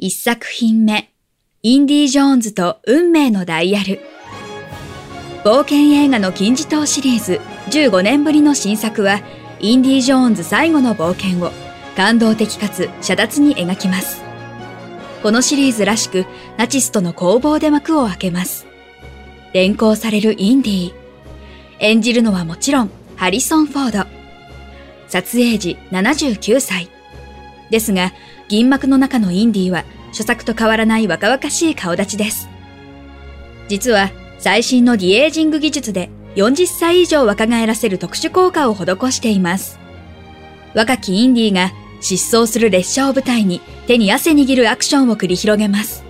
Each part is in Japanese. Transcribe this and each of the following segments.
1作品目インディ・ジョーンズと運命のダイヤル。冒険映画の金字塔シリーズ15年ぶりの新作はインディ・ジョーンズ最後の冒険を感動的かつ遮奪に描きます。このシリーズらしくナチスとの攻防で幕を開けます。連行されるインディ演じるのはもちろんハリソン・フォード。撮影時79歳。ですが銀幕の中のインディは初作と変わらない若々しい顔立ちです実は最新のディエージング技術で40歳以上若返らせる特殊効果を施しています若きインディが疾走する列車を舞台に手に汗握るアクションを繰り広げます。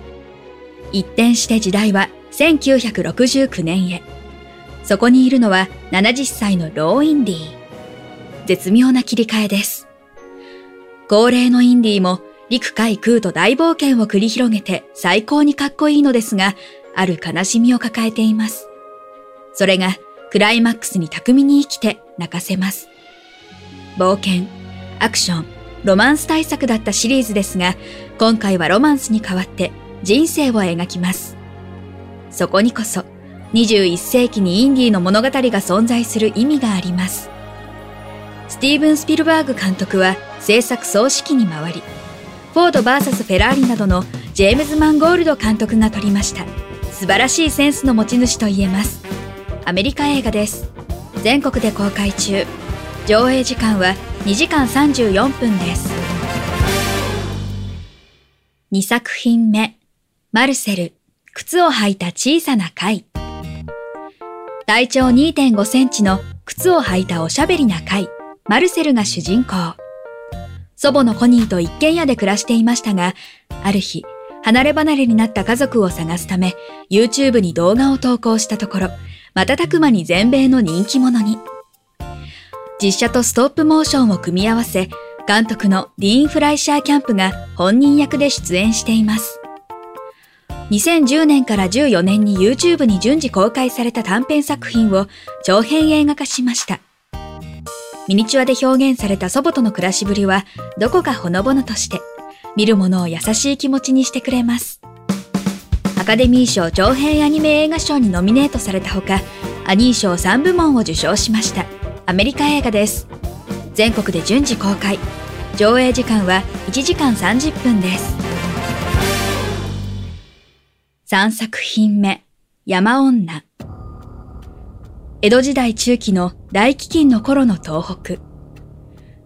一転して時代は1969年へ。そこにいるのは70歳のローインディ。絶妙な切り替えです。高齢のインディも陸海空と大冒険を繰り広げて最高にかっこいいのですが、ある悲しみを抱えています。それがクライマックスに巧みに生きて泣かせます。冒険、アクション、ロマンス大作だったシリーズですが、今回はロマンスに代わって人生を描きます。そこにこそ、21世紀にインディーの物語が存在する意味があります。スティーブン・スピルバーグ監督は制作総指揮に回り、フォード VS フェラーリなどのジェームズ・マンゴールド監督が撮りました。素晴らしいセンスの持ち主と言えます。アメリカ映画です。全国で公開中。上映時間は2時間34分です。2作品目、マルセル、靴を履いた小さな貝。体長2.5センチの靴を履いたおしゃべりな貝、マルセルが主人公。祖母のコニーと一軒家で暮らしていましたが、ある日、離れ離れになった家族を探すため、YouTube に動画を投稿したところ、瞬く間に全米の人気者に。実写とストップモーションを組み合わせ、監督のディーン・フライシャーキャンプが本人役で出演しています。2010年から14年に YouTube に順次公開された短編作品を長編映画化しました。ミニチュアで表現された祖母との暮らしぶりはどこかほのぼのとして、見る者を優しい気持ちにしてくれます。アカデミー賞長編アニメ映画賞にノミネートされたほか、アニー賞3部門を受賞しました。アメリカ映画です全国で順次公開上映時間は1時間30分です3作品目山女江戸時代中期の大飢饉の頃の東北。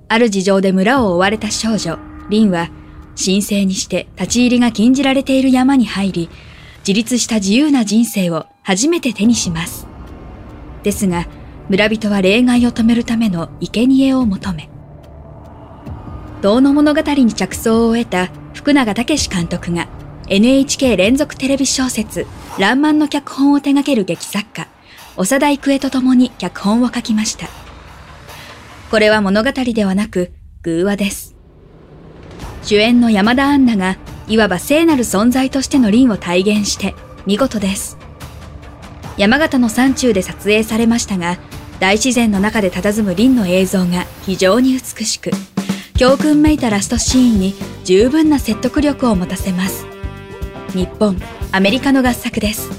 ある事情で村を追われた少女凛は神聖にして立ち入りが禁じられている山に入り自立した自由な人生を初めて手にします。ですが村人は例外を止めるための生贄を求め、道の物語に着想を得た福永武監督が NHK 連続テレビ小説らんまんの脚本を手掛ける劇作家、長田育恵と共に脚本を書きました。これは物語ではなく偶話です。主演の山田杏奈がいわば聖なる存在としての凛を体現して見事です。山形の山中で撮影されましたが、大自然の中で佇む林の映像が非常に美しく、教訓めいたラストシーンに十分な説得力を持たせます。日本、アメリカの合作です。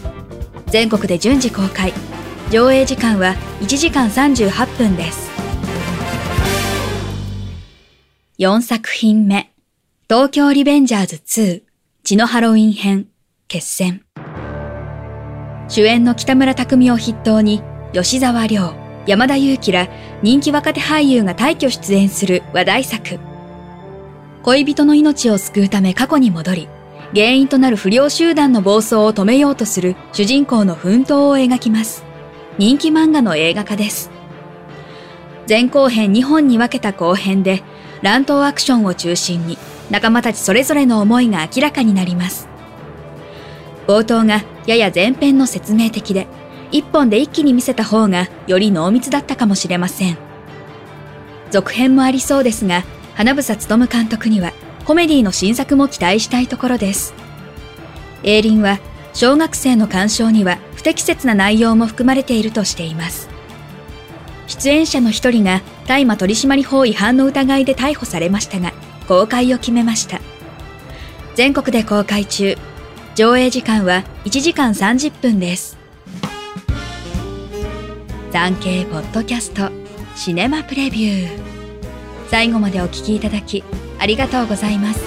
全国で順次公開。上映時間は1時間38分です。4作品目。東京リベンジャーズ2血のハロウィン編決戦。主演の北村匠海を筆頭に吉沢亮、山田裕貴ら人気若手俳優が大挙出演する話題作。恋人の命を救うため過去に戻り、原因となる不良集団の暴走を止めようとする主人公の奮闘を描きます。人気漫画の映画化です。前後編2本に分けた後編で、乱闘アクションを中心に、仲間たちそれぞれの思いが明らかになります。冒頭がやや前編の説明的で、一本で一気に見せた方がより濃密だったかもしれません。続編もありそうですが、花房勉監督にはコメディの新作も期待したいところです。エイリンは小学生の鑑賞には不適切な内容も含まれているとしています。出演者の一人が大麻取締法違反の疑いで逮捕されましたが、公開を決めました。全国で公開中、上映時間は1時間30分です。産経ポッドキャストシネマプレビュー最後までお聞きいただきありがとうございます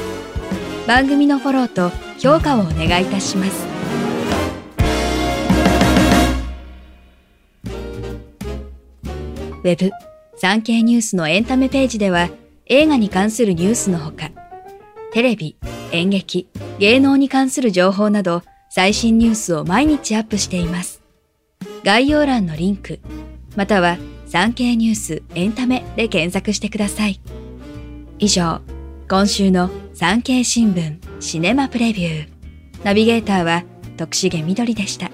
番組のフォローと評価をお願いいたしますウェブ産経ニュースのエンタメページでは映画に関するニュースのほかテレビ、演劇、芸能に関する情報など最新ニュースを毎日アップしています概要欄のリンクまたは産経ニュースエンタメで検索してください。以上、今週の産経新聞シネマプレビュー。ナビゲーターは徳重みどりでした。